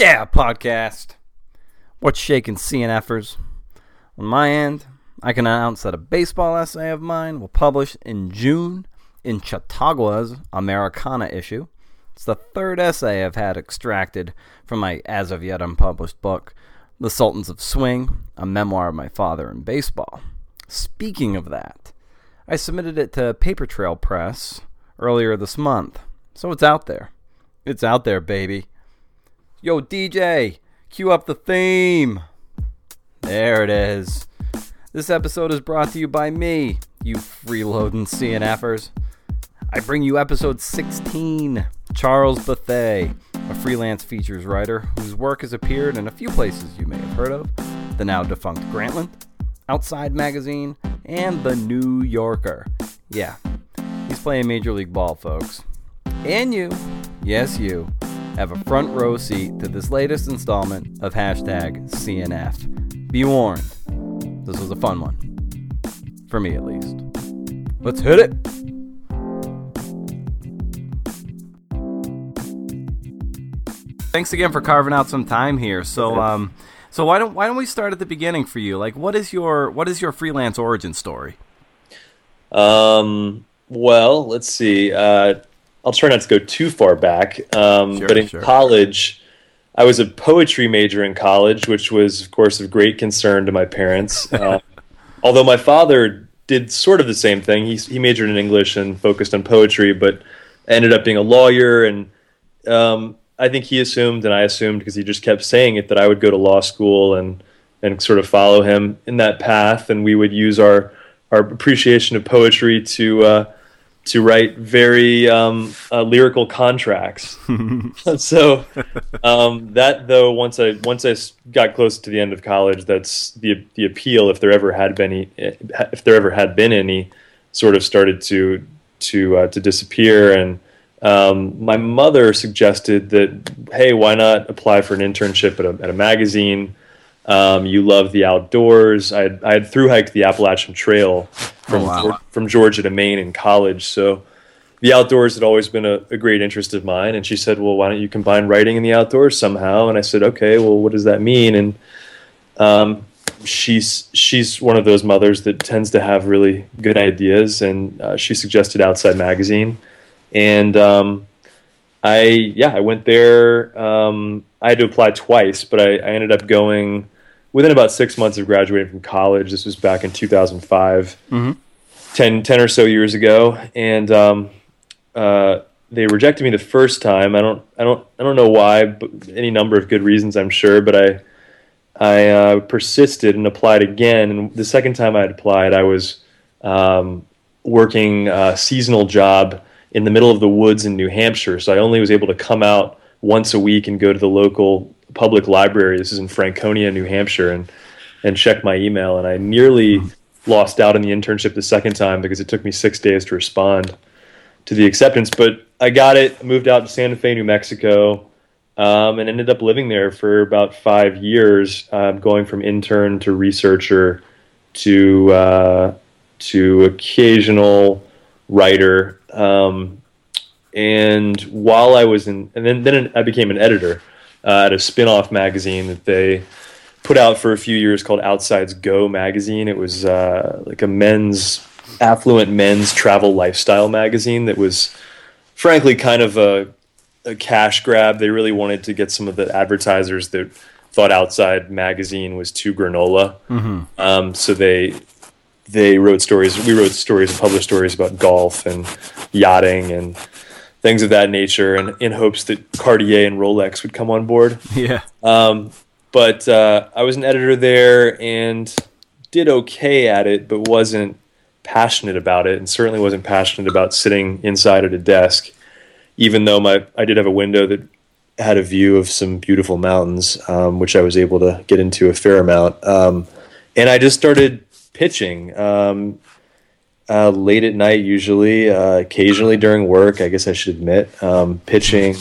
Yeah, podcast. What's shaking CNFers? On my end, I can announce that a baseball essay of mine will publish in June in Chautauqua's Americana issue. It's the third essay I've had extracted from my as of yet unpublished book, The Sultans of Swing, a memoir of my father in baseball. Speaking of that, I submitted it to Paper Trail Press earlier this month, so it's out there. It's out there, baby. Yo, DJ, cue up the theme. There it is. This episode is brought to you by me, you freeloading CNFers. I bring you episode 16 Charles Bethea, a freelance features writer whose work has appeared in a few places you may have heard of the now defunct Grantland, Outside Magazine, and The New Yorker. Yeah, he's playing Major League Ball, folks. And you, yes, you, have a front row seat to this latest installment of hashtag CNF. Be warned, this was a fun one. For me, at least. Let's hit it! Thanks again for carving out some time here. So, um, so why don't why don't we start at the beginning for you? Like, what is your what is your freelance origin story? Um, well, let's see. Uh, I'll try not to go too far back. Um, Sure, but in sure. college, I was a poetry major in college, which was, of course, of great concern to my parents. Uh, although my father did sort of the same thing. He he majored in English and focused on poetry, but ended up being a lawyer. And um, I think he assumed, and I assumed because he just kept saying it, that I would go to law school and and sort of follow him in that path, and we would use our our appreciation of poetry to uh, to write very um, uh, lyrical contracts. so um, that though, once I once I got close to the end of college, that's the the appeal, if there ever had been any, if there ever had been any, sort of started to to uh, to disappear. And um, my mother suggested that, hey, why not apply for an internship at a, at a magazine? Um, you love the outdoors. I had, I had through hiked the Appalachian Trail from Oh, wow. From Georgia to Maine in college, so the outdoors had always been a, a great interest of mine. And she said, "Well, why don't you combine writing and the outdoors somehow?" And I said, "Okay, well, what does that mean?" And um, she's she's one of those mothers that tends to have really good ideas, and uh, she suggested Outside Magazine, and um, I yeah I went there. Um, I had to apply twice, but I, I ended up going within about six months of graduating from college. This was back in 2005, Mhm. 10, 10 or so years ago, and um, uh, they rejected me the first time. I don't I don't I don't know why, but any number of good reasons I'm sure, but I. I uh, persisted and applied again. And the second time I had applied, I was um, working a seasonal job in the middle of the woods in New Hampshire. So I only was able to come out once a week and go to the local public library. This is in Franconia, New Hampshire, and and check my email. And I nearly lost out on the internship the second time because it took me six days to respond to the acceptance. But I got it. Moved out to Santa Fe, New Mexico um, and ended up living there for about five years, um, going from intern to researcher to uh, to occasional writer. Um, and while I was in, and then then I became an editor uh, at a spin-off magazine that they put out for a few years called Outside's Go magazine. It was uh, like a men's affluent men's travel lifestyle magazine that was frankly kind of a a cash grab. They really wanted to get some of the advertisers that thought Outside Magazine was too granola. Um, so they they wrote stories. We wrote stories and published stories about golf and yachting and things of that nature, and in hopes that Cartier and Rolex would come on board. Yeah. Um, but uh, I was an editor there and did okay at it, but wasn't passionate about it, and certainly wasn't passionate about sitting inside at a desk. Even though my I did have a window that had a view of some beautiful mountains, um, which I was able to get into a fair amount. Um, and I just started pitching um, uh, late at night, usually, uh, occasionally during work. I guess I should admit, um, pitching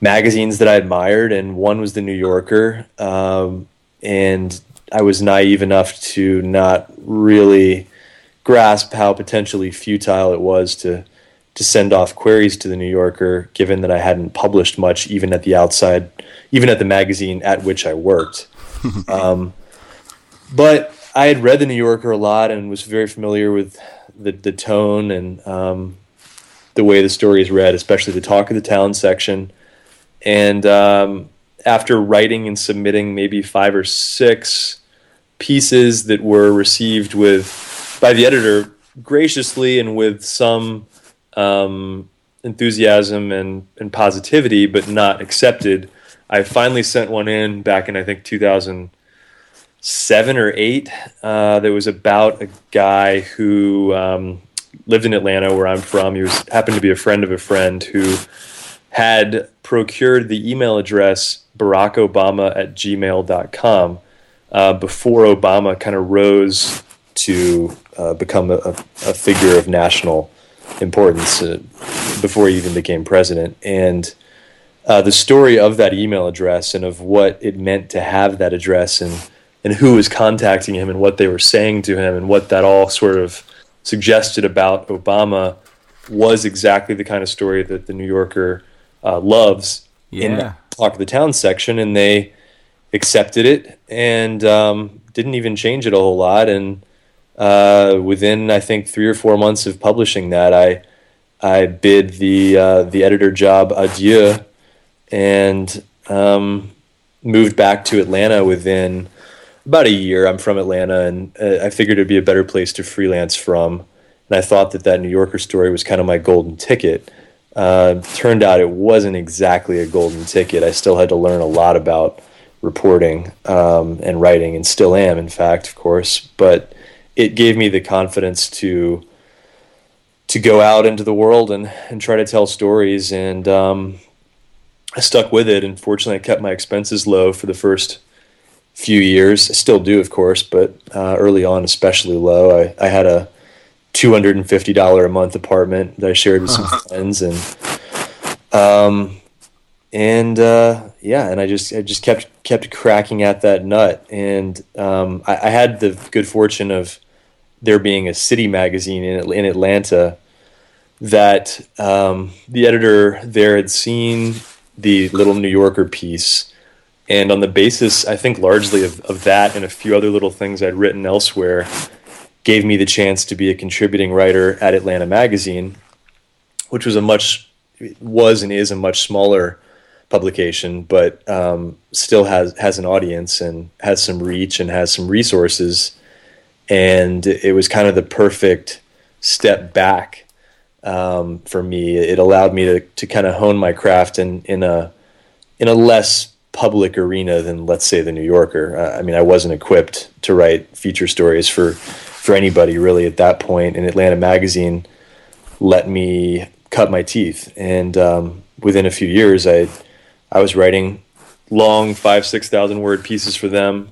magazines that I admired, and one was the New Yorker. Um, and I was naive enough to not really grasp how potentially futile it was to to send off queries to the New Yorker, given that I hadn't published much, even at the outside, even at the magazine at which I worked. um, but I had read the New Yorker a lot and was very familiar with the the tone and um, the way the story is read, especially the talk of the town section. And um, after writing and submitting maybe five or six pieces that were received with by the editor graciously and with some um, enthusiasm and, and positivity, but not accepted. I finally sent one in back in I think 2007 or eight. Uh, that was about a guy who um, lived in Atlanta, where I'm from. He was happened to be a friend of a friend who had procured the email address barackobama at gmail.com uh, before Obama kind of rose to uh, become a, a, figure of national importance uh, before he even became president. And uh, the story of that email address and of what it meant to have that address and, and who was contacting him and what they were saying to him and what that all sort of suggested about Obama was exactly the kind of story that the New Yorker uh, loves yeah. in the Talk of the Town section. And they accepted it and um, didn't even change it a whole lot. And uh, within I think three or four months of publishing that, I I bid the uh, the editor job adieu and um, moved back to Atlanta within about a year. I'm from Atlanta, and uh, I figured it'd be a better place to freelance from. And I thought that that New Yorker story was kind of my golden ticket. Uh, turned out it wasn't exactly a golden ticket. I still had to learn a lot about reporting um, and writing, and still am, in fact, of course. But it gave me the confidence to to go out into the world and, and try to tell stories. And um, I stuck with it. And fortunately, I kept my expenses low for the first few years. I still do, of course, but uh, early on, especially low. I, I had a $250 a month apartment that I shared with some friends. And um, and uh, yeah, and I just I just kept kept cracking at that nut, and um, I, I, had the good fortune of there being a city magazine in in Atlanta that um, the editor there had seen the little New Yorker piece, and on the basis I think largely of, of that and a few other little things I'd written elsewhere, gave me the chance to be a contributing writer at Atlanta Magazine, which was a much was and is a much smaller publication, but um, still has has an audience and has some reach and has some resources. And it was kind of the perfect step back um, for me. It allowed me to to kind of hone my craft in in a in a less public arena than let's say the New Yorker. Uh, I mean, I wasn't equipped to write feature stories for for anybody really at that point. And Atlanta Magazine let me cut my teeth, and um, within a few years, I I was writing long five six thousand word pieces for them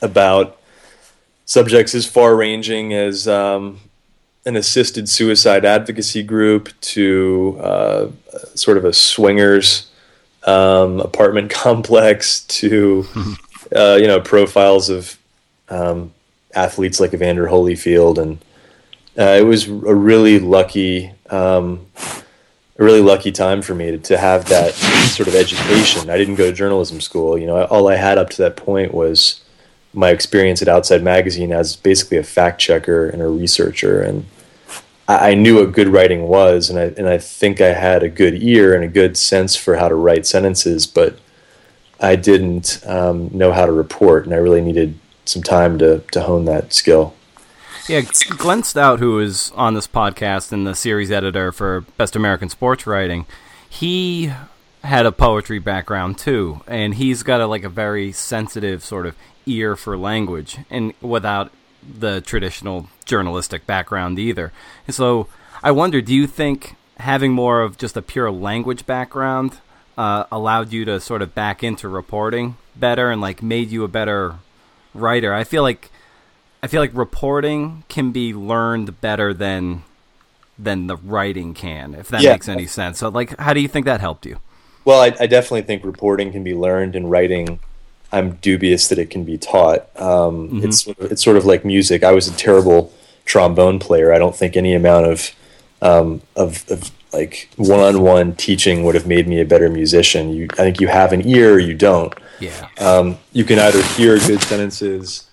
about subjects as far ranging as um, an assisted suicide advocacy group to uh, sort of a swingers um, apartment complex to uh, you know profiles of um, athletes like Evander Holyfield and uh, it was a really lucky um, a really lucky time for me to, to have that sort of education. I didn't go to journalism school. You know, all I had up to that point was my experience at Outside Magazine as basically a fact checker and a researcher, and I, knew what good writing was, and I and I think I had a good ear and a good sense for how to write sentences, but I didn't um, know how to report, and I really needed some time to to hone that skill. Yeah, Glenn Stout, who is on this podcast and the series editor for Best American Sports Writing, he had a poetry background too, and he's got a like a very sensitive sort of ear for language, and without the traditional journalistic background either. And so, I wonder, do you think having more of just a pure language background uh, allowed you to sort of back into reporting better and like made you a better writer? I feel like I feel like reporting can be learned better than than the writing can, if that yeah. makes any sense. So, like, how do you think that helped you? Well, I, I, definitely think reporting can be learned, and writing, I'm dubious that it can be taught. Um, mm-hmm. It's it's sort of like music. I was a terrible trombone player. I don't think any amount of um, of, of like one-on-one teaching would have made me a better musician. You, I think you have an ear, or you don't. Yeah. Um, you can either hear good sentences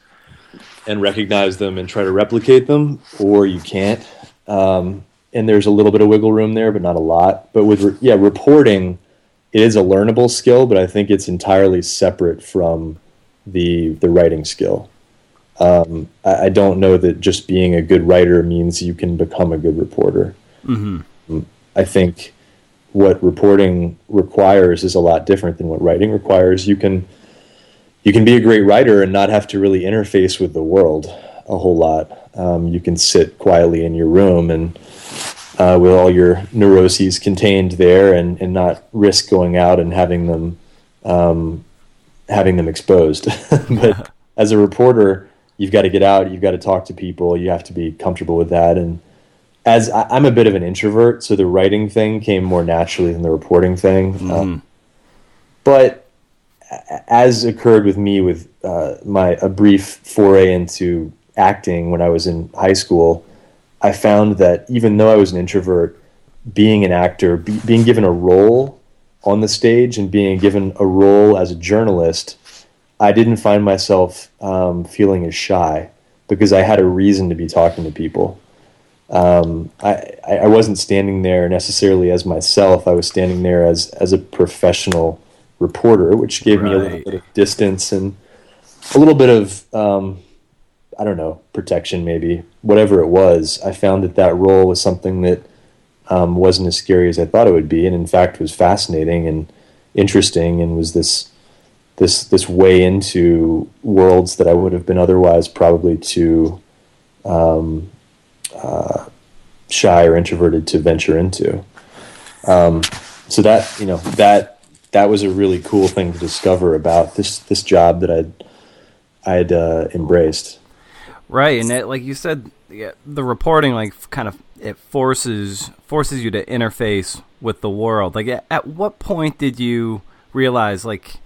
and recognize them and try to replicate them, or you can't. Um, and there's a little bit of wiggle room there, but not a lot. But with re- yeah, reporting, it is a learnable skill, but I think it's entirely separate from the the writing skill. Um, I, I don't know that just being a good writer means you can become a good reporter. Mm-hmm. I think what reporting requires is a lot different than what writing requires. You can you can be a great writer and not have to really interface with the world a whole lot. Um, you can sit quietly in your room and uh, with all your neuroses contained there, and, and not risk going out and having them um, having them exposed. but as a reporter, you've got to get out. You've got to talk to people. You have to be comfortable with that. And as I, am a bit of an introvert, so the writing thing came more naturally than the reporting thing. Mm-hmm. Um, but as occurred with me with uh, my a brief foray into acting when I was in high school, I found that even though I was an introvert, being an actor, be, being given a role on the stage, and being given a role as a journalist, I didn't find myself um, feeling as shy because I had a reason to be talking to people. Um, I, I wasn't standing there necessarily as myself. I was standing there as as a professional reporter, which gave right. me a little bit of distance and a little bit of um, I don't know protection, maybe whatever it was. I found that that role was something that um, wasn't as scary as I thought it would be, and in fact was fascinating and interesting, and was this this this way into worlds that I would have been otherwise probably too um, uh, shy or introverted to venture into. Um, so that you know that that was a really cool thing to discover about this this job that I'd I'd uh, embraced. Right, and it, like you said, yeah, the reporting like kind of it forces forces you to interface with the world. Like, at, at what point did you realize like?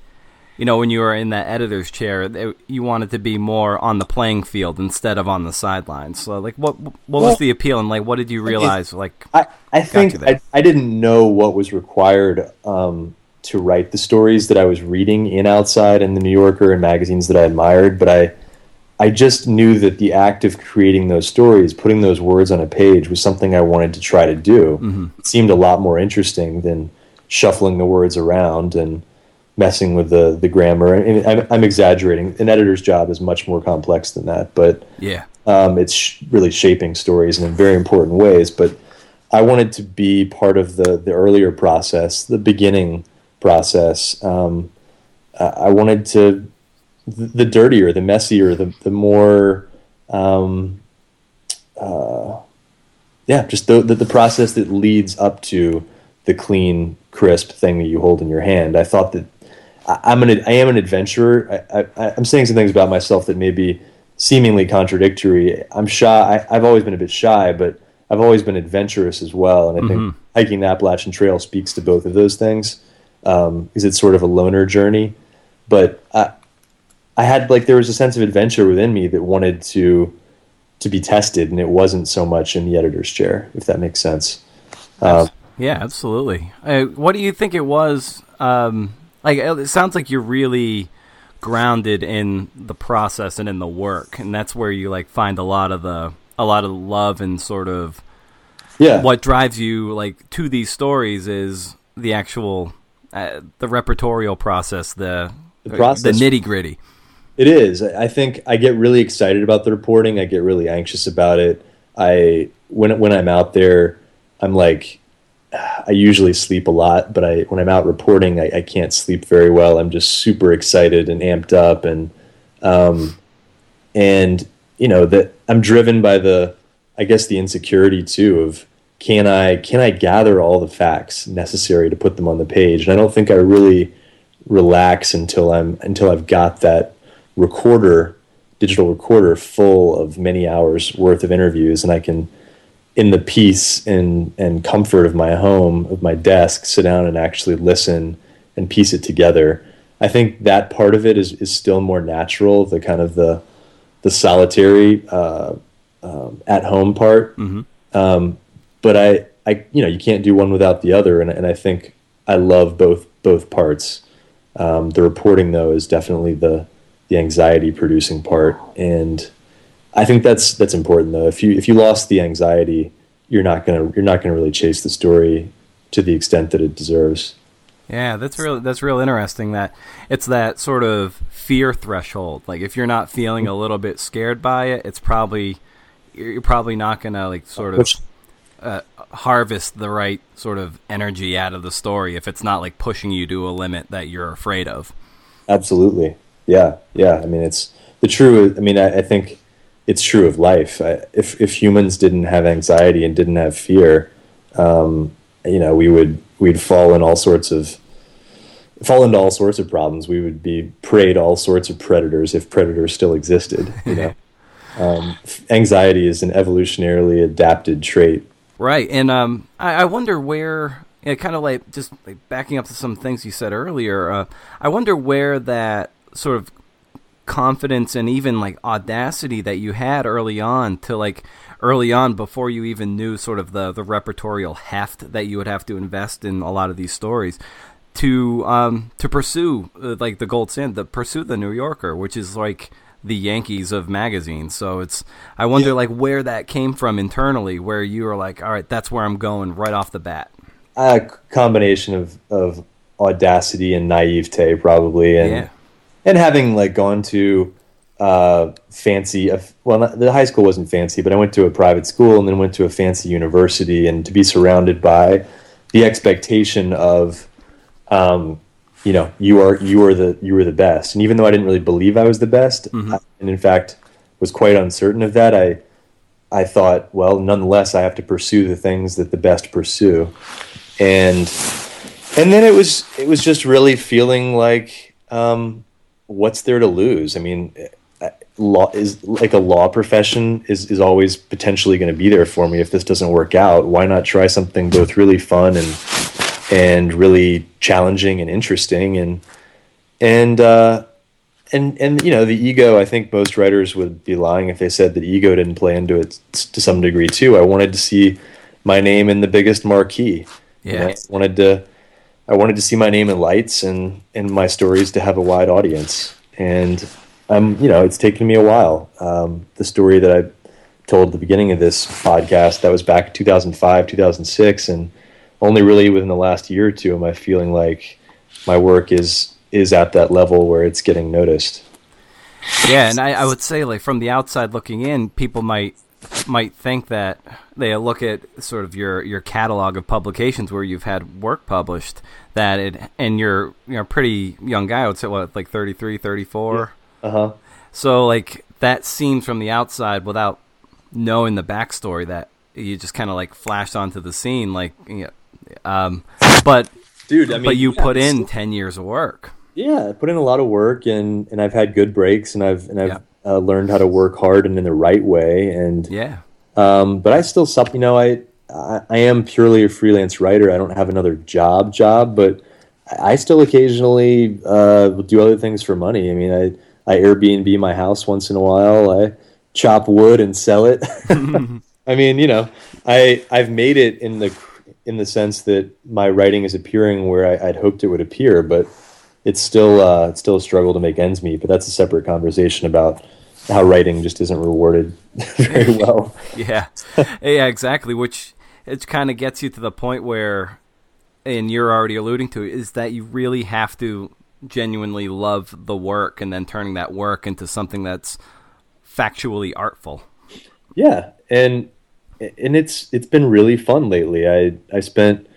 you know, when you were in that editor's chair, it, you wanted to be more on the playing field instead of on the sidelines. So, like, what what well, was the appeal, and like, what did you realize? Like, I, I think I, I didn't know what was required um, to write the stories that I was reading in Outside and the New Yorker and magazines that I admired, but I I just knew that the act of creating those stories, putting those words on a page, was something I wanted to try to do. Mm-hmm. It seemed a lot more interesting than shuffling the words around and messing with the the grammar. And I'm, I'm, exaggerating. An editor's job is much more complex than that, but yeah, um, it's sh- really shaping stories in very important ways. But I wanted to be part of the the earlier process, the beginning process. Um, I wanted to the, the, dirtier, the messier, the the more. Um, uh, yeah, just the, the the process that leads up to the clean, crisp thing that you hold in your hand. I thought that I'm an I am an adventurer. I, I, am saying some things about myself that may be seemingly contradictory. I'm shy. I, have always been a bit shy, but I've always been adventurous as well. And I mm-hmm. think hiking the Appalachian Trail speaks to both of those things um, because it's sort of a loner journey. But I, I had like there was a sense of adventure within me that wanted to to be tested, and it wasn't so much in the editor's chair, if that makes sense. Um, yeah, absolutely. Uh, what do you think it was? Um, like it sounds like you're really grounded in the process and in the work, and that's where you like find a lot of the a lot of love and sort of yeah what drives you like to these stories is the actual uh, the reportorial process, the the, the nitty gritty. It is. I think I get really excited about the reporting. I get really anxious about it. I when when I'm out there, I'm like I usually sleep a lot, but I when I'm out reporting, I, I, can't sleep very well. I'm just super excited and amped up, and um, and you know that I'm driven by the, I guess the insecurity too of can I can I gather all the facts necessary to put them on the page, and I don't think I really relax until I'm until I've got that recorder, digital recorder full of many hours worth of interviews, and I can in the peace and and comfort of my home, of my desk, sit down and actually listen and piece it together. I think that part of it is is still more natural. The kind of the the solitary uh, um, at home part. Mm-hmm. Um, but I, I, you know, you can't do one without the other, and and I think I love both both parts. Um, the reporting though is definitely the the anxiety producing part, and I think that's that's important though. If you if you lost the anxiety, you're not gonna you're not gonna really chase the story to the extent that it deserves. Yeah, that's real. That's real interesting. That it's that sort of fear threshold. Like if you're not feeling a little bit scared by it, it's probably you're probably not gonna like sort of uh, harvest the right sort of energy out of the story if it's not like pushing you to a limit that you're afraid of. Absolutely. Yeah. Yeah. I mean, it's the true. I mean, I, I think it's true of life. I, if if humans didn't have anxiety and didn't have fear, um, you know, we would we'd fall in all sorts of fall into all sorts of problems. We would be prey to all sorts of predators if predators still existed. You know, um, anxiety is an evolutionarily adapted trait. Right, and um, I, I wonder where, yeah, kind of like just like backing up to some things you said earlier. Uh, I wonder where that sort of confidence and even like audacity that you had early on to like early on before you even knew sort of the the reportorial heft that you would have to invest in a lot of these stories to um to pursue uh, like the gold standard to pursue the new yorker which is like the yankees of magazines. So it's i wonder Yeah. like where that came from internally where you were like all right that's where i'm going right off the bat. A combination of of audacity and naivete, probably, and yeah and having like gone to uh, fancy well not, the high school wasn't fancy but i went to a private school and then went to a fancy university and to be surrounded by the expectation of um, you know you are you are the you are the best. And even though i didn't really believe i was the best I, and in fact was quite uncertain of that i i thought well nonetheless i have to pursue the things that the best pursue. And and then it was it was just really feeling like um, what's there to lose? I mean, uh, law is like a law profession is is always potentially going to be there for me if this doesn't work out. Why not try something both really fun and and really challenging and interesting and and uh, and and you know the ego. I think most writers would be lying if they said that ego didn't play into it to some degree too. I wanted to see my name in the biggest marquee. You know, Yeah. I wanted to I wanted to see my name in lights and and my stories to have a wide audience. And I'm you know it's taken me a while. Um, the story that I told at the beginning of this podcast that was back 2005 2006 and only really within the last year or two am I feeling like my work is is at that level where it's getting noticed. Yeah, and I, I would say like from the outside looking in, people might might think that they look at sort of your your catalog of publications where you've had work published that it and you're you're a pretty young guy. I would say what like 33, 34. Uh huh. So like that seems from the outside without knowing the backstory that you just kind of like flashed onto the scene like you know, um but Dude, I mean, but you yeah, put in 10 years of work. Yeah, I put in a lot of work, and and I've had good breaks, and I've and I've Yeah. Uh, learned how to work hard and in the right way, and Yeah. um, but I still sup. You know, I, I I am purely a freelance writer. I don't have another job job, but I still occasionally uh, do other things for money. I mean, I I Airbnb my house once in a while. I chop wood and sell it. I mean, you know, I I've made it in the in the sense that my writing is appearing where I, I'd hoped it would appear, but it's still uh, it's still a struggle to make ends meet. But that's a separate conversation about how writing just isn't rewarded very well. Yeah, yeah, exactly. Which it kind of gets you to the point where, and you're already alluding to, is that you really have to genuinely love the work, and then turning that work into something that's factually artful. Yeah, and and it's it's been really fun lately. I I spent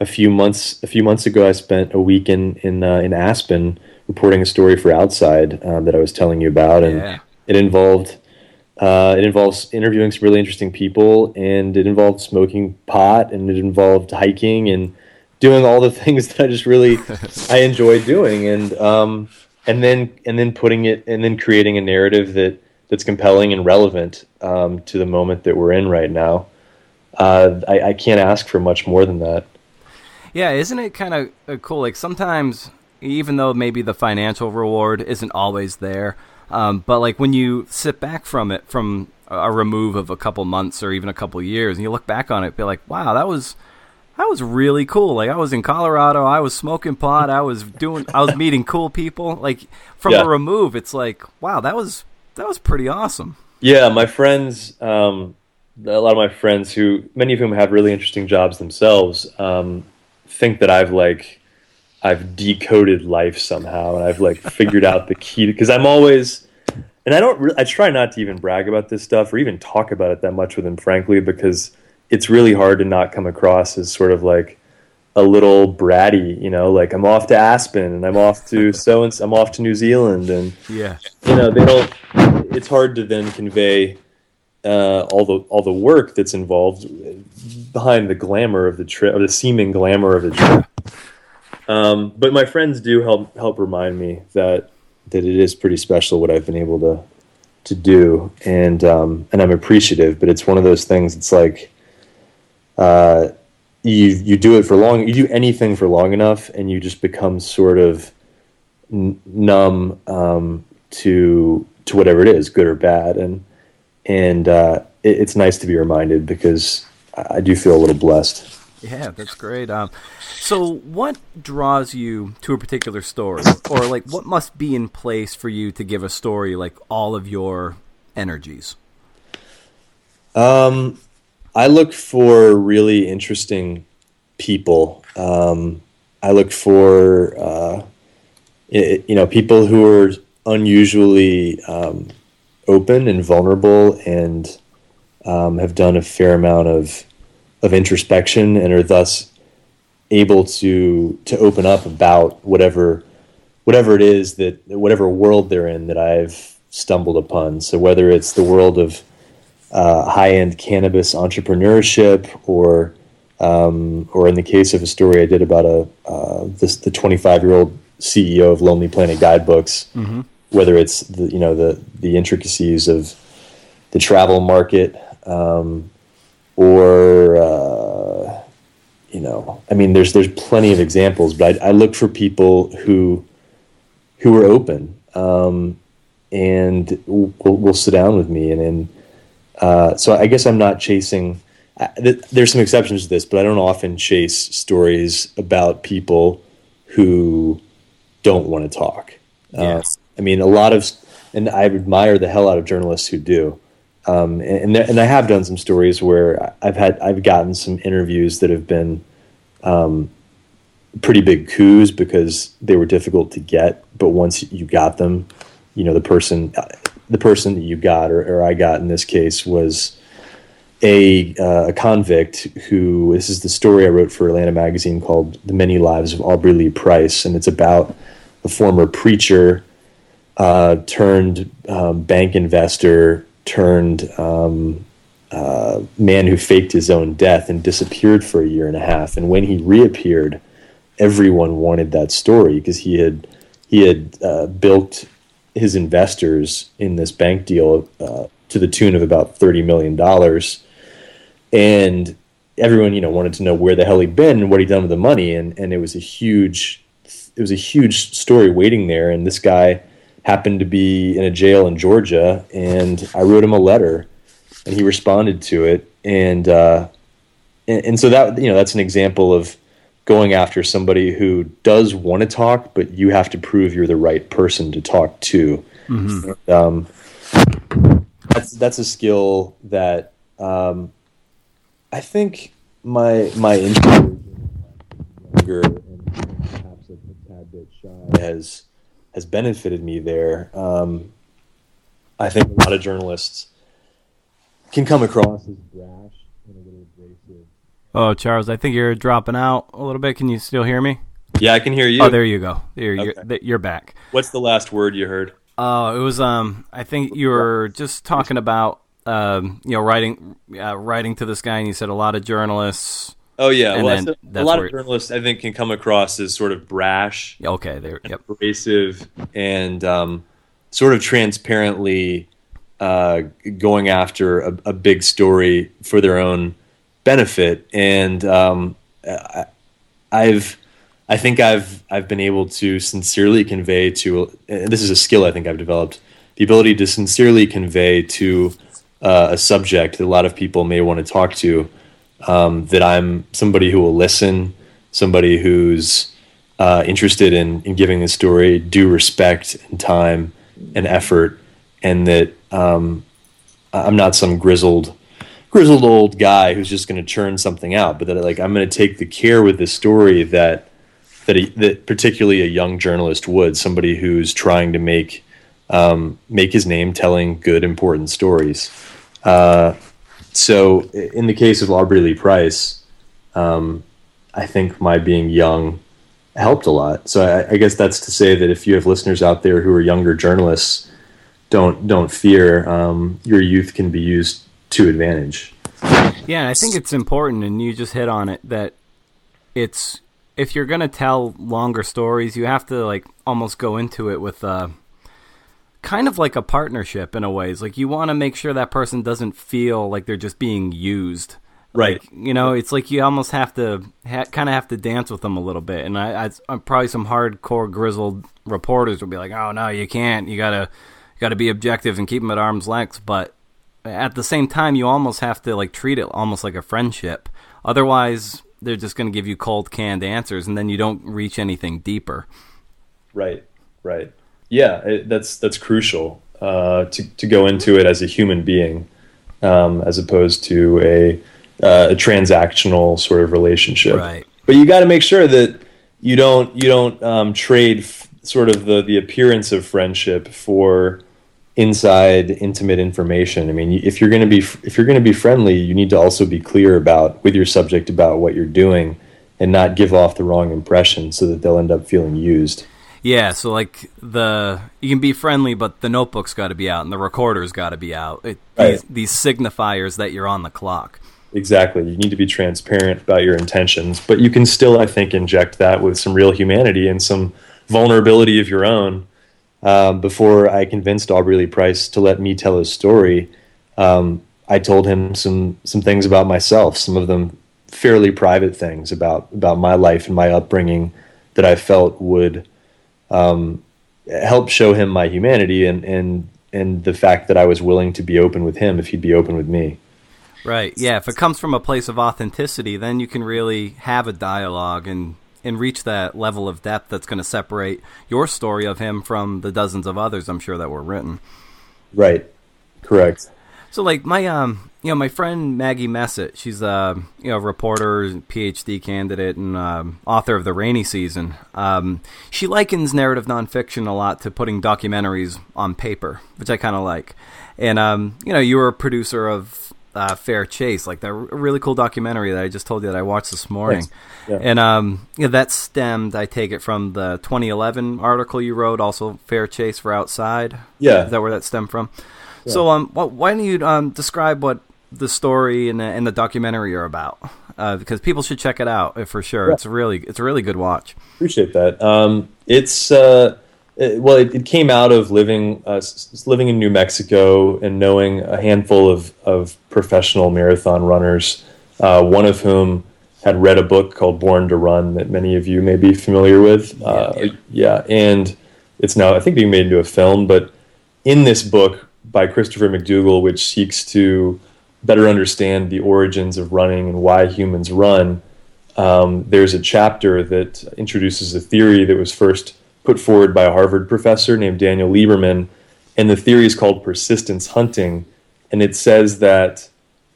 a few months a few months ago. I spent a week in in uh, in Aspen reporting a story for Outside um, that I was telling you about, and Yeah. It involved uh, it involves interviewing some really interesting people, and it involved smoking pot, and it involved hiking and doing all the things that I just really I enjoy doing, and um, and then and then putting it and then creating a narrative that that's compelling and relevant um, to the moment that we're in right now. Uh, I, I can't ask for much more than that. Yeah, isn't it kind of uh, cool? Like sometimes, even though maybe the financial reward isn't always there, um, but like when you sit back from it, from a remove of a couple months or even a couple years, and you look back on it, be like, wow, that was that was really cool. Like I was in Colorado, I was smoking pot, I was doing, I was meeting cool people. Like from Yeah. a remove, it's like, wow, that was that was pretty awesome. Yeah, my friends, um, a lot of my friends who, many of whom have really interesting jobs themselves, um, think that I've like, I've decoded life somehow, and I've like figured out the key. Because I'm always, and I don't, re- I try not to even brag about this stuff or even talk about it that much with them, frankly, because it's really hard to not come across as sort of like a little bratty, you know, like I'm off to Aspen and I'm off to so and I'm off to New Zealand and Yeah, you know they don't it's hard to then convey uh, all the all the work that's involved behind the glamour of the trip or the seeming glamour of the trip um, but my friends do help help remind me that that it is pretty special what I've been able to to do and um, and I'm appreciative but it's one of those things it's like uh, you you do it for long you do anything for long enough and you just become sort of n- numb um, to to whatever it is, good or bad, and and uh, it, it's nice to be reminded because I I do feel a little blessed. Yeah, that's great. Um, so what draws you to a particular story, or like what must be in place for you to give a story like all of your energies? Um, I look for really interesting people. Um, I look for uh, you know people who are unusually um, open and vulnerable and um, have done a fair amount of of introspection and are thus able to to open up about whatever whatever it is that whatever world they're in that I've stumbled upon. So whether it's the world of uh, high-end cannabis entrepreneurship, or um, or in the case of a story I did about a uh, this the 25-year-old CEO of Lonely Planet Guidebooks, whether it's the you know the the intricacies of the travel market, um, or uh, you know, I mean, there's there's plenty of examples, but I, I look for people who who are open um, and will, will sit down with me and and uh, so I guess I'm not chasing. I- th- There's some exceptions to this, but I don't often chase stories about people who don't want to talk. Uh, Yes. I mean, a lot of, and I admire the hell out of journalists who do. Um, and and there- and I have done some stories where I've had I've gotten some interviews that have been um, pretty big coups because they were difficult to get. But once you got them, you know the person the person that you got or, or I got in this case was a, uh, a convict who this is the story I wrote for Atlanta Magazine called "The Many Lives of Aubrey Lee Price," and it's about a former preacher uh, turned um, bank investor turned um, uh, man who faked his own death and disappeared for a year and a half. And when he reappeared, everyone wanted that story because he had he had uh, built his investors in this bank deal uh, to the tune of about thirty million dollars, and everyone you know wanted to know where the hell he'd been and what he'd done with the money, and and it was a huge it was a huge story waiting there, and this guy happened to be in a jail in Georgia, and I wrote him a letter, and he responded to it, and uh, and, and so that you know that's an example of going after somebody who does want to talk, but you have to prove you're the right person to talk to. And, um, that's that's a skill that um, I think my my younger and perhaps a, a tad bit shy has has benefited me there. Um, I think a lot of journalists can come across as brash and a little abrasive. Oh, Charles, I think you're dropping out a little bit. Can you still hear me? Yeah, I can hear you. Oh, there you go. There you're, you're back. What's the last word you heard? Oh, it was um. I think you were just talking about um. You know, writing, uh, writing to this guy, and you said a lot of journalists. Oh yeah, And well, said- a lot of journalists I think can come across as sort of brash, Okay, there. Yep. abrasive, and um, sort of transparently uh, going after a, a big story for their own benefit. And um, I, I've, I think I've I've been able to sincerely convey to, and this is a skill I think I've developed, the ability to sincerely convey to uh, a subject that a lot of people may want to talk to, um, that I'm somebody who will listen, somebody who's uh, interested in, in giving the story due respect and time and effort, and that um, I'm not some grizzled grizzled old guy who's just going to churn something out, but that like I'm going to take the care with the story that that a, that particularly a young journalist would, somebody who's trying to make um, make his name telling good important stories. Uh, so in the case of Aubrey Lee Price, um, I think my being young helped a lot. So I, I, guess that's to say that if you have listeners out there who are younger journalists, don't don't fear. Um, your youth can be used to advantage. Yeah, I think it's important, and you just hit on it that it's if you're gonna tell longer stories, you have to like almost go into it with uh, kind of like a partnership in a way. It's like you want to make sure that person doesn't feel like they're just being used. Right. Like, you know, it's like you almost have to ha- kind of have to dance with them a little bit. And I, I, I'm uh, probably some hardcore grizzled reporters will be like, "Oh no, you can't. You gotta, you gotta be objective and keep them at arm's length." But at the same time, you almost have to like treat it almost like a friendship. Otherwise, they're just going to give you cold canned answers, and then you don't reach anything deeper. Right. Right. Yeah, it, that's that's crucial uh, to to go into it as a human being, um, as opposed to a uh, a transactional sort of relationship. Right. But you got to make sure that you don't you don't um, trade f- sort of the the appearance of friendship for inside intimate information. I mean, if you're going to be if you're going to be friendly, you need to also be clear about with your subject about what you're doing and not give off the wrong impression so that they'll end up feeling used. Yeah, so like the you can be friendly, but the notebook's got to be out and the recorder's got to be out. It, right. these, these signifiers that you're on the clock. Exactly. You need to be transparent about your intentions, but you can still, I think, inject that with some real humanity and some vulnerability of your own um, before I convinced Aubrey Lee Price to let me tell his story, um, I told him some some things about myself, some of them fairly private things about about my life and my upbringing that I felt would um, help show him my humanity and and and the fact that I was willing to be open with him if he'd be open with me. Right. Yeah. If it comes from a place of authenticity, then you can really have a dialogue and and reach that level of depth that's going to separate your story of him from the dozens of others I'm sure that were written. Right. Correct. So like my um you know my friend Maggie Messitt, she's a you know reporter, PhD candidate, and um, author of the Rainy Season. Um, she likens narrative nonfiction a lot to putting documentaries on paper, which I kind of like. And um, you know you were a producer of uh, Fair Chase, like the really cool documentary that I just told you that I watched this morning. Yeah. And um, you know, that stemmed, I take it, from the 2011 article you wrote, also Fair Chase for Outside. Yeah, is that where that stemmed from? Yeah. So, um, why don't you um, describe what the story and the, and the documentary are about? Uh, because people should check it out uh, for sure. Yeah. It's a really, it's a really good watch. Appreciate that. Um, it's. Uh it, well, it, it, came out of living uh, living in New Mexico and knowing a handful of, of professional marathon runners, uh, one of whom had read a book called Born to Run that many of you may be familiar with. Uh, yeah, yeah, and it's now I think being made into a film. But in this book by Christopher McDougall, which seeks to better understand the origins of running and why humans run, um, there's a chapter that introduces a theory that was first put forward by a Harvard professor named Daniel Lieberman, and the theory is called persistence hunting, and it says that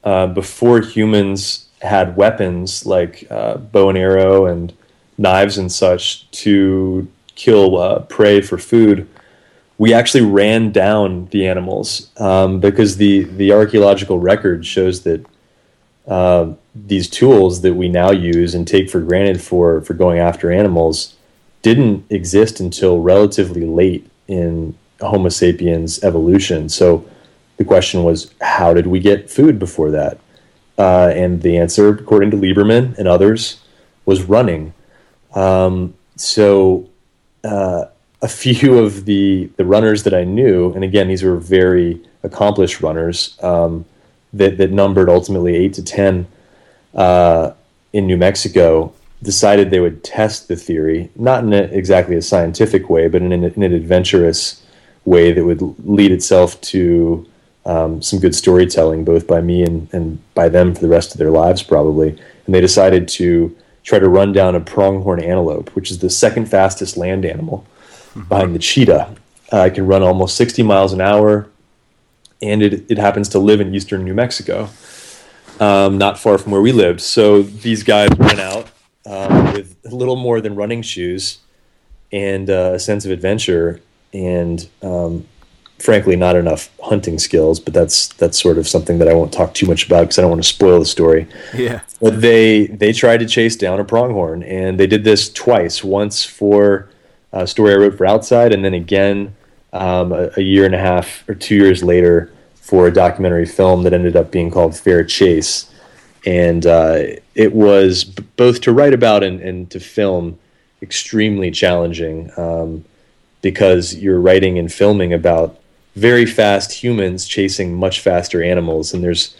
uh, before humans had weapons like uh, bow and arrow and knives and such to kill uh, prey for food, we actually ran down the animals um, because the the archaeological record shows that uh, these tools that we now use and take for granted for for going after animals didn't exist until relatively late in Homo sapiens evolution. So the question was, how did we get food before that? Uh, and the answer, according to Lieberman and others, was running. Um, so uh, a few of the the runners that I knew, and again, these were very accomplished runners um, that that numbered ultimately eight to ten uh, in New Mexico decided they would test the theory, not in a, exactly a scientific way, but in an, in an, adventurous way that would lead itself to um, some good storytelling, both by me and, and by them for the rest of their lives, probably. And they decided to try to run down a pronghorn antelope, which is the second fastest land animal. Behind the cheetah. Uh, it can run almost 60 miles an hour, and it, it happens to live in eastern New Mexico, um, not far from where we lived. So these guys went out um, with a little more than running shoes and uh, a sense of adventure, and um, frankly, not enough hunting skills. But that's that's sort of something that I won't talk too much about because I don't want to spoil the story. Yeah. But they they tried to chase down a pronghorn, and they did this twice. Once for a story I wrote for Outside, and then again um, a, a, year and a half or two years later for a documentary film that ended up being called Fair Chase. And uh, it was b- both to write about and, and, to film extremely challenging um, because you're writing and filming about very fast humans chasing much faster animals, and there's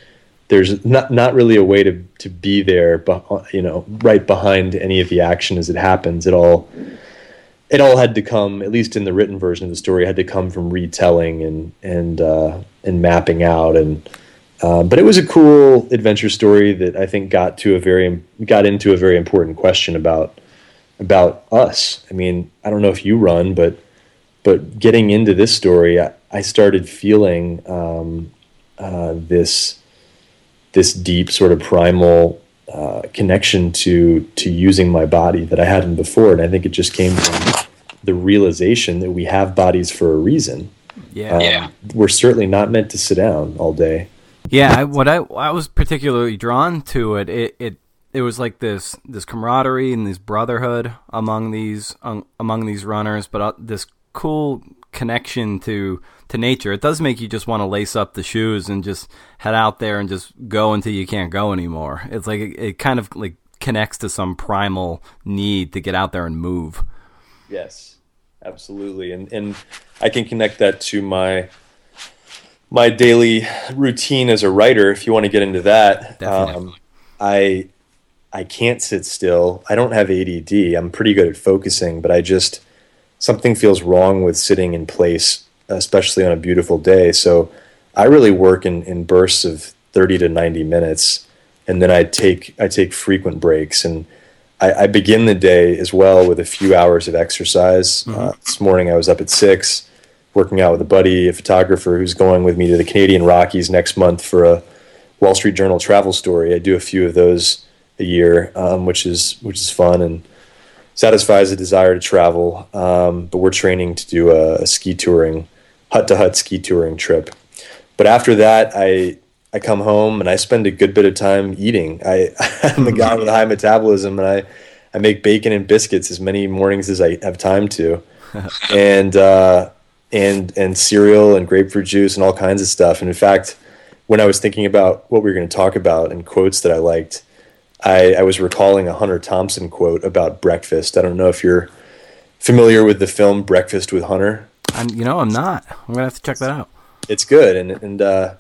there's not not really a way to to be there, but you know, right behind any of the action as it happens. It all it all had to come, at least in the written version of the story, had to come from retelling and and uh, and mapping out. And uh, but it was a cool adventure story that I think got to a very got into a very important question about about us. I mean, I don't know if you run, but but getting into this story, I, I started feeling um, uh, this this deep sort of primal uh, connection to to using my body that I hadn't before, and I think it just came from the realization that we have bodies for a reason. Yeah, um, yeah. We're certainly not meant to sit down all day. Yeah, I, what I I was particularly drawn to it, it it it was like this this camaraderie and this brotherhood among these um, among these runners, but uh, this cool connection to to nature. It does make you just want to lace up the shoes and just head out there and just go until you can't go anymore. It's like it, it kind of like connects to some primal need to get out there and move. Yes, absolutely, and and I can connect that to my my daily routine as a writer. If you want to get into that, um, I I can't sit still. I don't have ADD. I'm pretty good at focusing, but I just something feels wrong with sitting in place, especially on a beautiful day. So I really work in, in bursts of 30 to 90 minutes, and then I take I take frequent breaks, and I, I begin the day as well with a few hours of exercise. Mm-hmm. Uh, this morning I was up at six, working out with a buddy, a photographer who's going with me to the Canadian Rockies next month for a Wall Street Journal travel story. I do a few of those a year, um, which is which is fun and satisfies a desire to travel. Um, but we're training to do a, a ski touring, hut to hut ski touring trip. But after that, I I come home and I spend a good bit of time eating. I, I'm a guy with a high metabolism, and I I make bacon and biscuits as many mornings as I have time to, and uh, and and cereal and grapefruit juice and all kinds of stuff. And in fact, when I was thinking about what we were going to talk about and quotes that I liked, I, I was recalling a Hunter Thompson quote about breakfast. I don't know if you're familiar with the film Breakfast with Hunter. I'm, you know, I'm not. I'm gonna have to check that out. It's good, and and uh,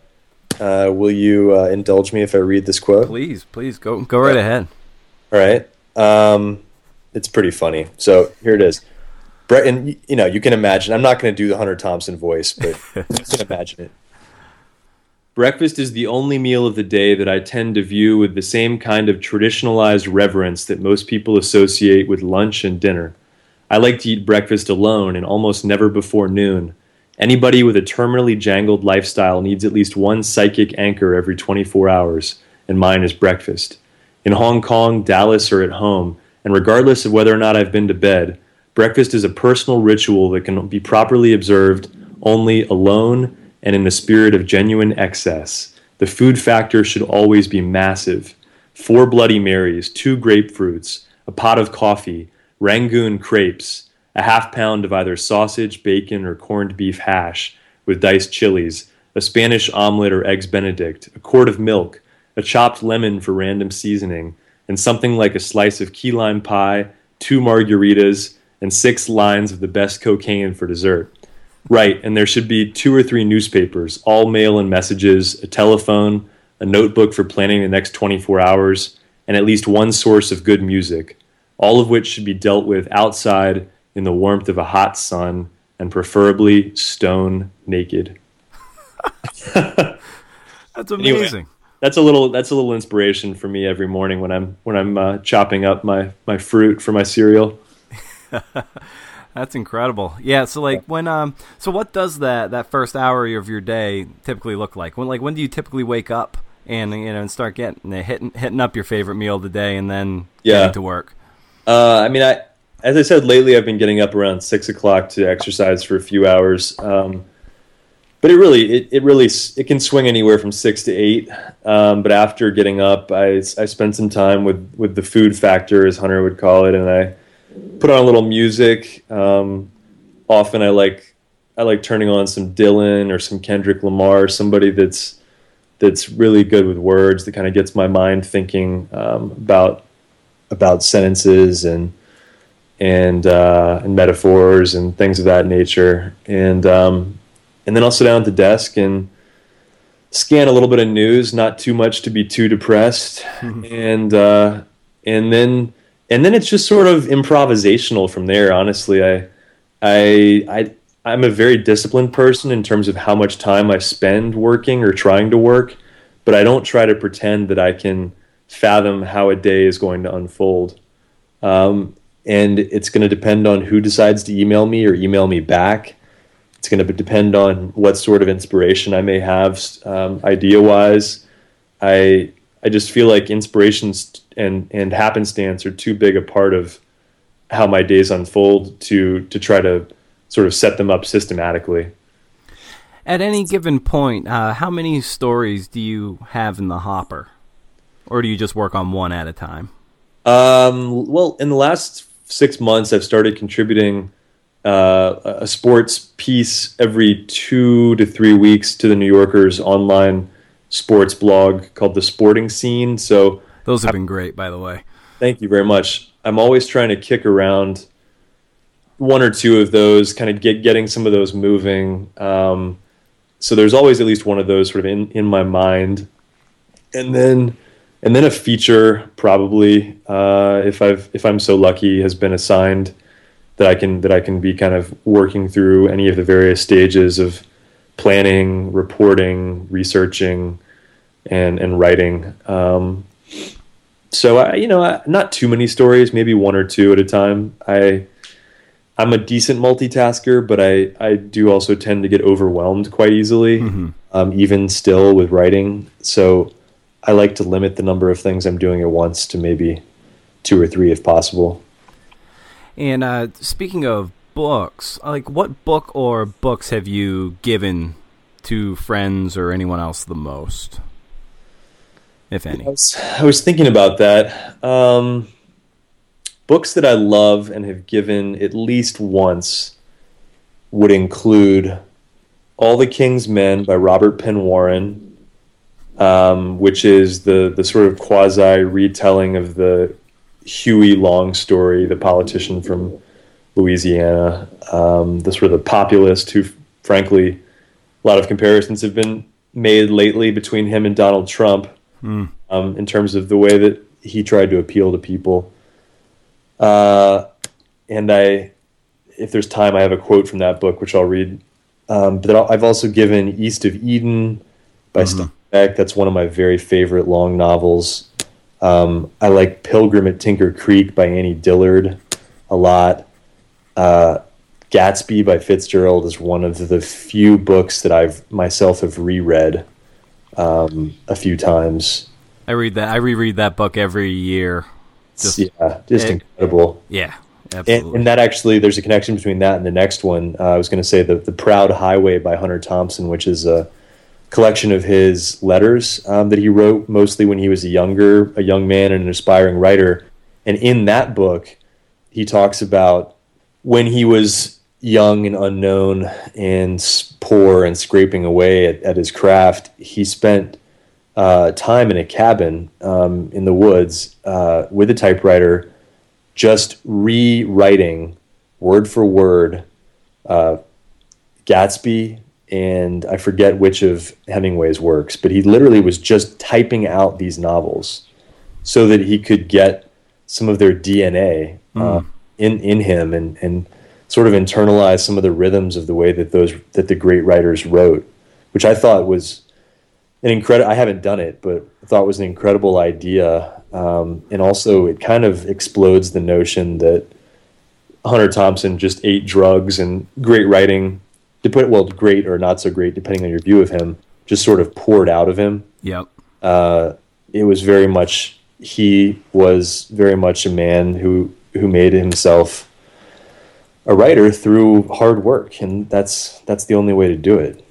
uh, will you uh, indulge me if I read this quote? Please, please go go right yeah. ahead. All right, um, it's pretty funny. So here it is. Brett, and you know, you can imagine. I'm not going to do the Hunter Thompson voice, but you can imagine it. Breakfast is the only meal of the day that I tend to view with the same kind of traditionalized reverence that most people associate with lunch and dinner. I like to eat breakfast alone and almost never before noon. Anybody with a terminally jangled lifestyle needs at least one psychic anchor every 24 hours, and mine is breakfast. In Hong Kong, Dallas, or at home, and regardless of whether or not I've been to bed, breakfast is a personal ritual that can be properly observed only alone and in the spirit of genuine excess. The food factor should always be massive. Four Bloody Marys, two grapefruits, a pot of coffee, Rangoon crepes, a half pound of either sausage, bacon, or corned beef hash with diced chilies, a Spanish omelet or eggs benedict, a quart of milk, a chopped lemon for random seasoning, and something like a slice of key lime pie, two margaritas, and six lines of the best cocaine for dessert. Right, and there should be two or three newspapers, all mail and messages, a telephone, a notebook for planning the next 24 hours, and at least one source of good music, all of which should be dealt with outside in the warmth of a hot sun and preferably stone naked. That's amazing. Anyway, that's a little that's a little inspiration for me every morning when I'm when I'm uh, chopping up my my fruit for my cereal. That's incredible. Yeah. So like when um so what does that that first hour of your day typically look like? When like when do you typically wake up and you know and start getting hitting hitting up your favorite meal of the day and then Yeah. getting to work? Uh, I mean, I as I said lately, I've been getting up around six o'clock to exercise for a few hours. Um, but it really, it, it really, it can swing anywhere from six to eight. Um, but after getting up, I, I spend some time with with the food factor, as Hunter would call it, and I put on a little music. Um, often, I like I like turning on some Dylan or some Kendrick Lamar, somebody that's that's really good with words that kind of gets my mind thinking um, about about sentences and and uh, and metaphors and things of that nature. And um, and then I'll sit down at the desk and scan a little bit of news, not too much to be too depressed, and uh, and then and then it's just sort of improvisational from there. Honestly, I I I. I'm a very disciplined person in terms of how much time I spend working or trying to work, but I don't try to pretend that I can fathom how a day is going to unfold. Um, and it's going to depend on who decides to email me or email me back. It's going to depend on what sort of inspiration I may have um, idea wise. I I just feel like inspirations and and happenstance are too big a part of how my days unfold to to try to sort of set them up systematically. At any given point, uh, how many stories do you have in the hopper, or do you just work on one at a time? Um, well, in the last six months, I've started contributing uh, a sports piece every two to three weeks to the New Yorker's online sports blog called The Sporting Scene. So, Those have been great, by the way. thank you very much. I'm always trying to kick around one or two of those, kind of get getting some of those moving. Um, so there's always at least one of those sort of in, in my mind, and then and then a feature probably uh, if I've if I'm so lucky has been assigned that I can that I can be kind of working through any of the various stages of planning, reporting, researching, and and writing. Um, so I, you know, I, not too many stories, maybe one or two at a time. I I'm a decent multitasker, but I I do also tend to get overwhelmed quite easily, um, even still with writing. So I like to limit the number of things I'm doing at once to maybe two or three if possible. And uh, speaking of books, like what book or books have you given to friends or anyone else the most, if any? I was, I was thinking about that. Um, books that I love and have given at least once would include All the King's Men by Robert Penn Warren, um, which is the, the sort of quasi retelling of the Huey Long story, the politician from Louisiana, um, the sort of the populist who, frankly, a lot of comparisons have been made lately between him and Donald Trump um, in terms of the way that he tried to appeal to people. Uh, and I, if there's time, I have a quote from that book which I'll read. Um, but I'll- I've also given East of Eden by Steve Beck. That's one of my very favorite long novels. Um, I like Pilgrim at Tinker Creek by Annie Dillard a lot. Uh, Gatsby by Fitzgerald is one of the few books that I've myself have reread um, a few times. I read that. I reread that book every year. Just yeah, just it- incredible. yeah, And, absolutely. and that actually, there's a connection between that and the next one. Uh, I was going to say the the Proud Highway by Hunter Thompson, which is a collection of his letters um, that he wrote mostly when he was a younger a young man and an aspiring writer. And in that book, he talks about when he was young and unknown and poor and scraping away at, at his craft. He spent uh, time in a cabin um, in the woods uh, with a typewriter just rewriting word for word uh, Gatsby and I forget which of Hemingway's works, but he literally was just typing out these novels so that he could get some of their DNA uh, in in him and and sort of internalize some of the rhythms of the way that those that the great writers wrote. which I thought was an incredible. I haven't done it, but I thought was an incredible idea. Um, and also, it kind of explodes the notion that Hunter Thompson just ate drugs and great writing, to put well, great or not so great, depending on your view of him, just sort of poured out of him. Yep. Uh, it was very much he was very much a man who who made himself a writer through hard work, and that's that's the only way to do it.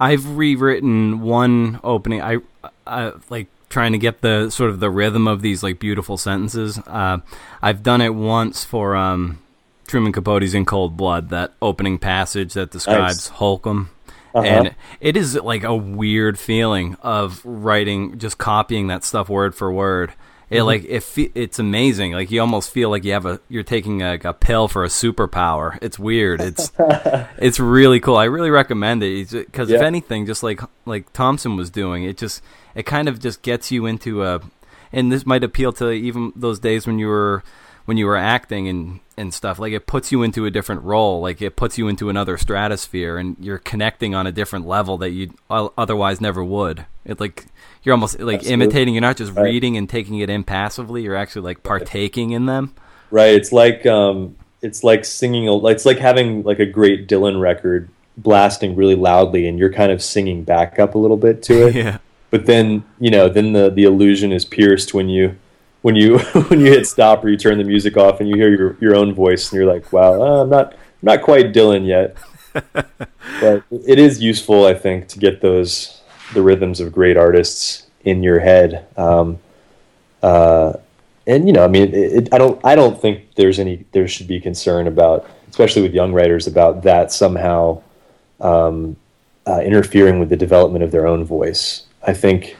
I've rewritten one opening. I, I like trying to get the sort of the rhythm of these like beautiful sentences. Uh, I've done it once for um, Truman Capote's In Cold Blood, that opening passage that describes nice. Holcomb. Uh-huh. And it is like a weird feeling of writing, just copying that stuff word for word. It mm-hmm. like it it's amazing. Like you almost feel like you have a you're taking a, a pill for a superpower. It's weird. It's it's really cool. I really recommend it because yeah. if anything, just like like Thompson was doing, it just it kind of just gets you into a. And this might appeal to even those days when you were when you were acting and and stuff like it puts you into a different role like it puts you into another stratosphere and you're connecting on a different level that you otherwise never would it like you're almost like Absolutely. imitating. You're not just right. reading and taking it in passively. You're actually like partaking in them. Right. It's like um it's like singing a, it's like having like a great dylan record blasting really loudly and you're kind of singing back up a little bit to it. Yeah. But then you know then the the illusion is pierced when you when you when you hit stop or you turn the music off and you hear your your own voice and you're like, wow, uh, I'm not I'm not quite Dylan yet. but it is useful, I think, to get those the rhythms of great artists in your head. Um, uh, and you know, I mean, it, it, I don't I don't think there's any there should be concern about, especially with young writers, about that somehow um, uh, interfering with the development of their own voice. I think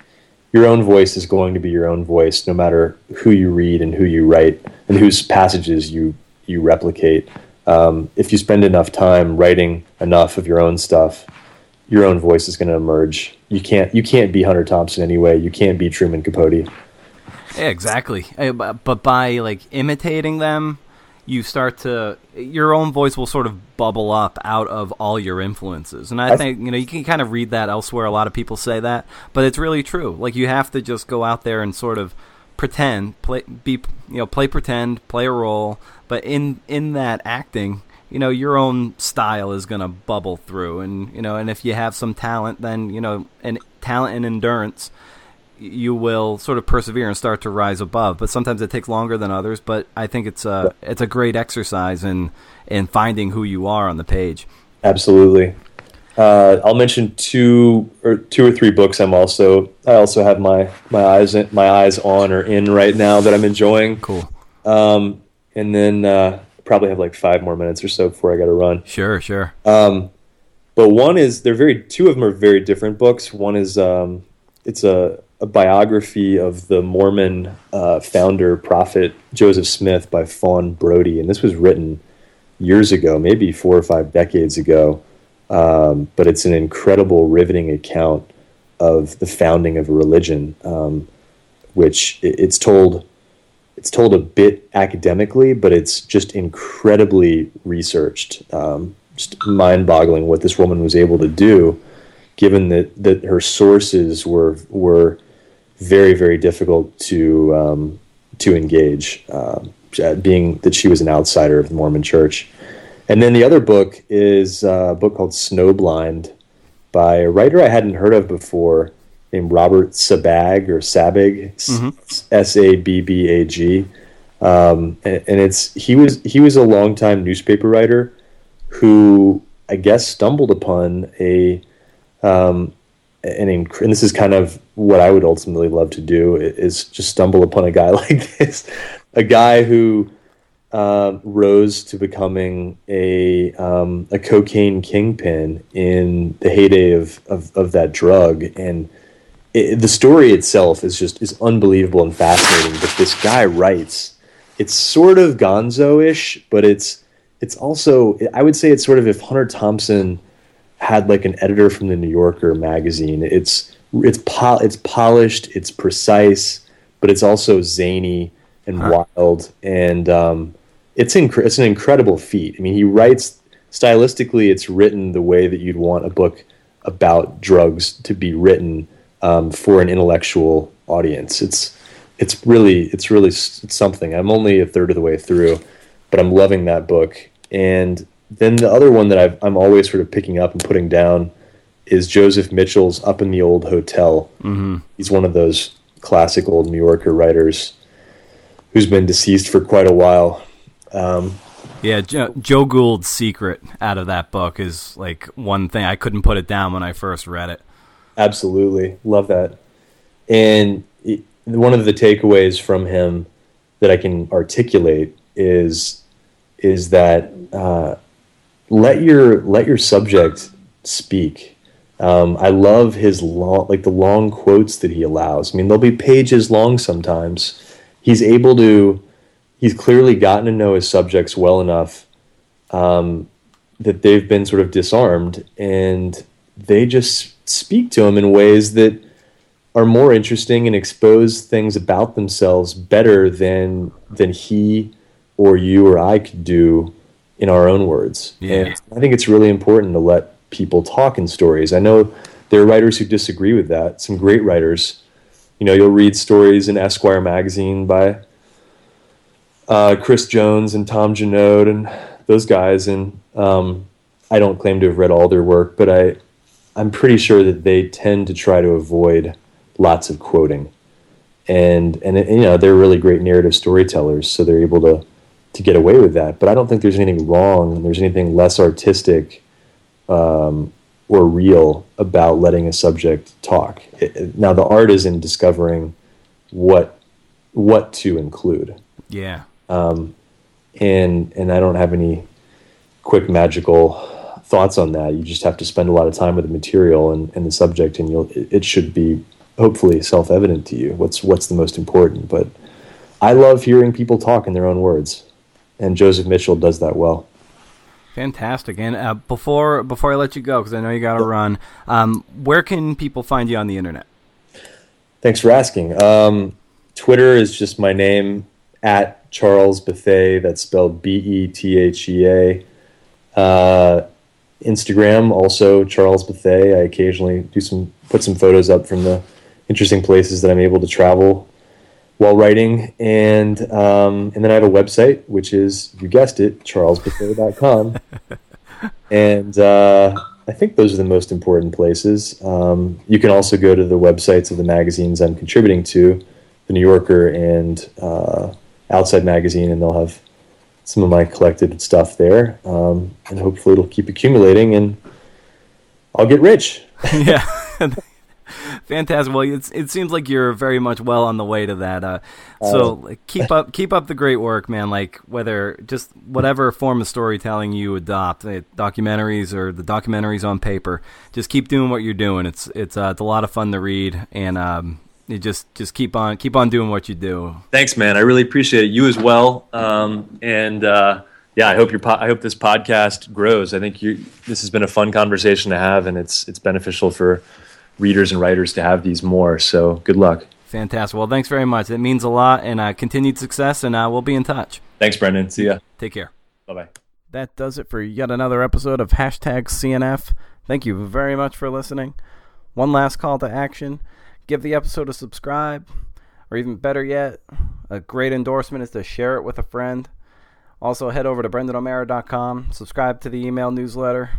your own voice is going to be your own voice, no matter who you read and who you write and whose passages you you replicate. Um, if you spend enough time writing enough of your own stuff, your own voice is going to emerge. You can't you can't be Hunter Thompson anyway. You can't be Truman Capote. Yeah, exactly. Eh, but by like imitating them, you start to your own voice will sort of bubble up out of all your influences and i think you know you can kind of read that elsewhere a lot of people say that but it's really true like you have to just go out there and sort of pretend play be you know play pretend play a role but in in that acting you know your own style is going to bubble through and you know and if you have some talent then you know and talent and endurance you will sort of persevere and start to rise above. But sometimes it takes longer than others. But I think it's a it's a great exercise in in finding who you are on the page. Absolutely. Uh, I'll mention two or two or three books. I'm also I also have my my eyes in, my eyes on or in right now that I'm enjoying. Cool. Um, and then uh, probably have like five more minutes or so before I got to run. Sure, sure. Um, but one is they're very two of them are very different books. One is um, it's a a biography of the Mormon uh, founder prophet Joseph Smith by Fawn Brodie, and this was written years ago, maybe four or five decades ago. Um, but it's an incredible, riveting account of the founding of a religion, um, which it, it's told it's told a bit academically, but it's just incredibly researched. Um, just mind-boggling what this woman was able to do, given that that her sources were were very very difficult to um, to engage, uh, being that she was an outsider of the Mormon Church. And then the other book is a book called Snowblind by a writer I hadn't heard of before named Robert Sabbag or Sabig, mm-hmm. S A B B A G. Um, and, and, it's he was he was a longtime newspaper writer who I guess stumbled upon a um, an inc- and this is kind of what I would ultimately love to do is just stumble upon a guy like this, a guy who uh, rose to becoming a um, a cocaine kingpin in the heyday of of, of that drug, and it, the story itself is just is unbelievable and fascinating. But this guy writes, it's sort of Gonzo-ish, but it's it's also I would say it's sort of if Hunter Thompson had like an editor from the New Yorker magazine. It's it's po- it's polished, it's precise, but it's also zany and huh. wild, and um, it's inc- it's an incredible feat. I mean, he writes stylistically, it's written the way that you'd want a book about drugs to be written um, for an intellectual audience. It's it's really it's really something. I'm only a third of the way through, but I'm loving that book. And then the other one that I've, I'm always sort of picking up and putting down is Joseph Mitchell's Up in the Old Hotel. Mm-hmm. He's one of those classic old New Yorker writers who's been deceased for quite a while. Um, yeah, jo- Joe Gould's secret out of that book is like one thing I couldn't put it down when I first read it. Absolutely, love that. And it, one of the takeaways from him that I can articulate is is that uh, let your let your subject speak. Um, I love his long, like the long quotes that he allows. I mean, they'll be pages long sometimes. He's able to he's clearly gotten to know his subjects well enough um, that they've been sort of disarmed and they just speak to them in ways that are more interesting and expose things about themselves better than than he or you or I could do in our own words. Yeah. And I think it's really important to let people talk in stories. I know there are writers who disagree with that. Some great writers. You know, you'll read stories in Esquire magazine by uh, Chris Jones and Tom Junod and those guys. And um, I don't claim to have read all their work, but I, I'm pretty sure that they tend to try to avoid lots of quoting. And and you know they're really great narrative storytellers, so they're able to to get away with that. But I don't think there's anything wrong. There's anything less artistic um, or real about letting a subject talk. It, now the art is in discovering what what to include. Yeah. Um, and and I don't have any quick magical thoughts on that. You just have to spend a lot of time with the material and, and the subject, and you'll it should be hopefully self evident to you what's what's the most important. But I love hearing people talk in their own words, and Joseph Mitchell does that well. Fantastic. And uh, before before I let you go, because I know you got to run, um, where can people find you on the internet? Thanks for asking. Um, Twitter is just my name at Charles Bethea. That's spelled B E T H E A. Instagram also Charles Bethea. I occasionally do some put some photos up from the interesting places that I'm able to travel while writing, and um, and then I have a website which is you guessed it charlesbethea.com, and uh, I think those are the most important places. Um, you can also go to the websites of the magazines I'm contributing to, the New Yorker and uh, Outside Magazine, and they'll have some of my collected stuff there. Um, and hopefully it'll keep accumulating and I'll get rich. yeah. Fantastic. Well, it's, it seems like you're very much well on the way to that. Uh, so uh, like, keep up, keep up the great work, man. Like whether just whatever form of storytelling you adopt, uh, documentaries or the documentaries on paper, just keep doing what you're doing. It's it's uh, it's a lot of fun to read, and um, you just just keep on keep on doing what you do. Thanks, man. I really appreciate it. You as well. Um, and uh, yeah, I hope your po- I hope this podcast grows. I think you this has been a fun conversation to have, and it's it's beneficial for readers and writers to have these more. So good luck. Fantastic. Well, thanks very much. It means a lot, and uh, continued success. And uh, we'll be in touch. Thanks, Brendan. See ya. Take care. Bye bye. That does it for yet another episode of hashtag CNF. Thank you very much for listening. One last call to action give the episode a subscribe, or even better yet, a great endorsement is to share it with a friend. Also, head over to BrendanO'Meara.com, subscribe to the email newsletter.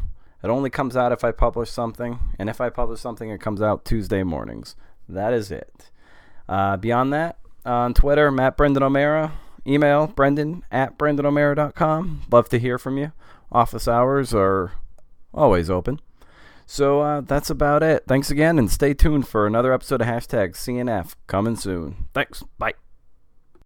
It only comes out if I publish something, and if I publish something, it comes out Tuesday mornings. That is it. Uh, beyond that, on Twitter, Matt Brendan O'Meara. Email brendan at brendanomeara.com. Love to hear from you. Office hours are always open. So uh, that's about it. Thanks again, and stay tuned for another episode of hashtag CNF coming soon. Thanks. Bye.